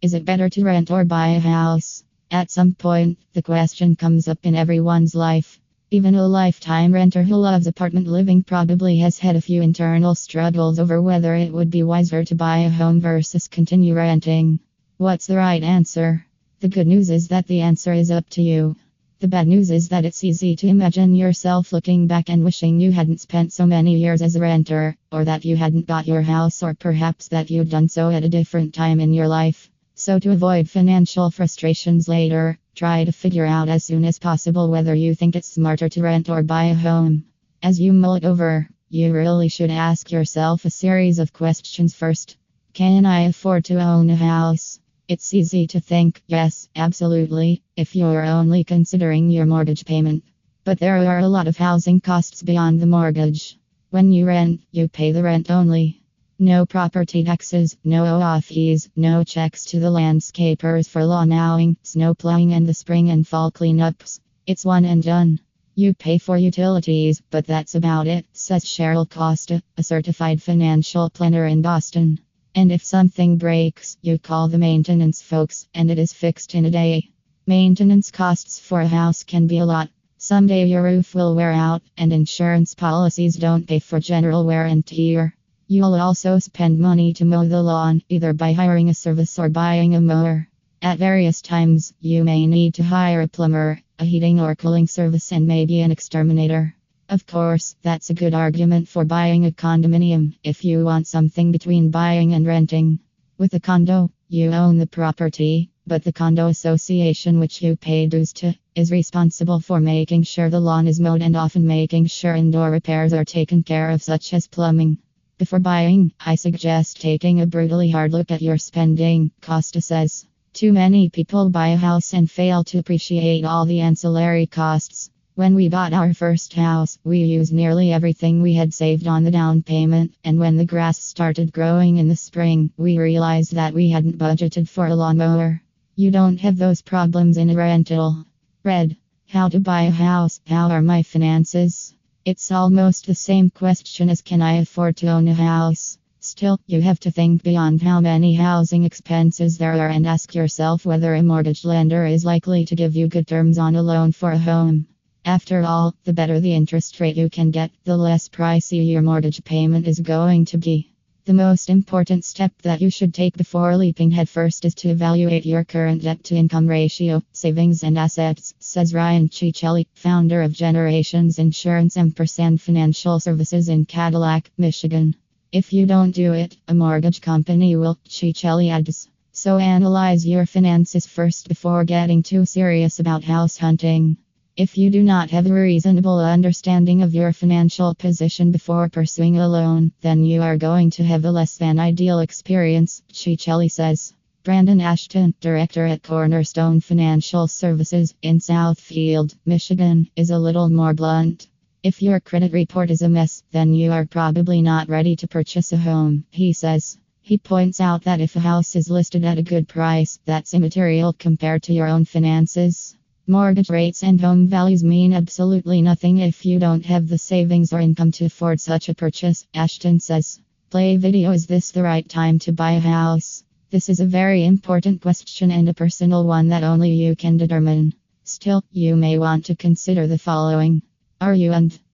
Is it better to rent or buy a house? At some point, the question comes up in everyone's life. Even a lifetime renter who loves apartment living probably has had a few internal struggles over whether it would be wiser to buy a home versus continue renting. What's the right answer? The good news is that the answer is up to you. The bad news is that it's easy to imagine yourself looking back and wishing you hadn't spent so many years as a renter, or that you hadn't got your house, or perhaps that you'd done so at a different time in your life. So, to avoid financial frustrations later, try to figure out as soon as possible whether you think it's smarter to rent or buy a home. As you mull it over, you really should ask yourself a series of questions first. Can I afford to own a house? It's easy to think, yes, absolutely, if you're only considering your mortgage payment. But there are a lot of housing costs beyond the mortgage. When you rent, you pay the rent only. No property taxes, no HOA fees, no checks to the landscapers for lawn mowing, snow plowing, and the spring and fall cleanups. It's one and done. You pay for utilities, but that's about it, says Cheryl Costa, a certified financial planner in Boston. And if something breaks, you call the maintenance folks, and it is fixed in a day. Maintenance costs for a house can be a lot. Someday your roof will wear out, and insurance policies don't pay for general wear and tear. You'll also spend money to mow the lawn, either by hiring a service or buying a mower. At various times, you may need to hire a plumber, a heating or cooling service, and maybe an exterminator. Of course, that's a good argument for buying a condominium if you want something between buying and renting. With a condo, you own the property, but the condo association, which you pay dues to, is responsible for making sure the lawn is mowed and often making sure indoor repairs are taken care of, such as plumbing. Before buying, I suggest taking a brutally hard look at your spending, Costa says. Too many people buy a house and fail to appreciate all the ancillary costs. When we bought our first house, we used nearly everything we had saved on the down payment, and when the grass started growing in the spring, we realized that we hadn't budgeted for a lawnmower. You don't have those problems in a rental. Red. How to buy a house? How are my finances? It's almost the same question as can I afford to own a house? Still, you have to think beyond how many housing expenses there are and ask yourself whether a mortgage lender is likely to give you good terms on a loan for a home. After all, the better the interest rate you can get, the less pricey your mortgage payment is going to be. The most important step that you should take before leaping headfirst is to evaluate your current debt to income ratio, savings, and assets, says Ryan Ciccelli, founder of Generations Insurance and Financial Services in Cadillac, Michigan. If you don't do it, a mortgage company will, Ciccelli adds. So analyze your finances first before getting too serious about house hunting. If you do not have a reasonable understanding of your financial position before pursuing a loan, then you are going to have a less than ideal experience, Ciccelli says. Brandon Ashton, director at Cornerstone Financial Services in Southfield, Michigan, is a little more blunt. If your credit report is a mess, then you are probably not ready to purchase a home, he says. He points out that if a house is listed at a good price, that's immaterial compared to your own finances. Mortgage rates and home values mean absolutely nothing if you don't have the savings or income to afford such a purchase, Ashton says. Play video Is this the right time to buy a house? This is a very important question and a personal one that only you can determine. Still, you may want to consider the following Are you and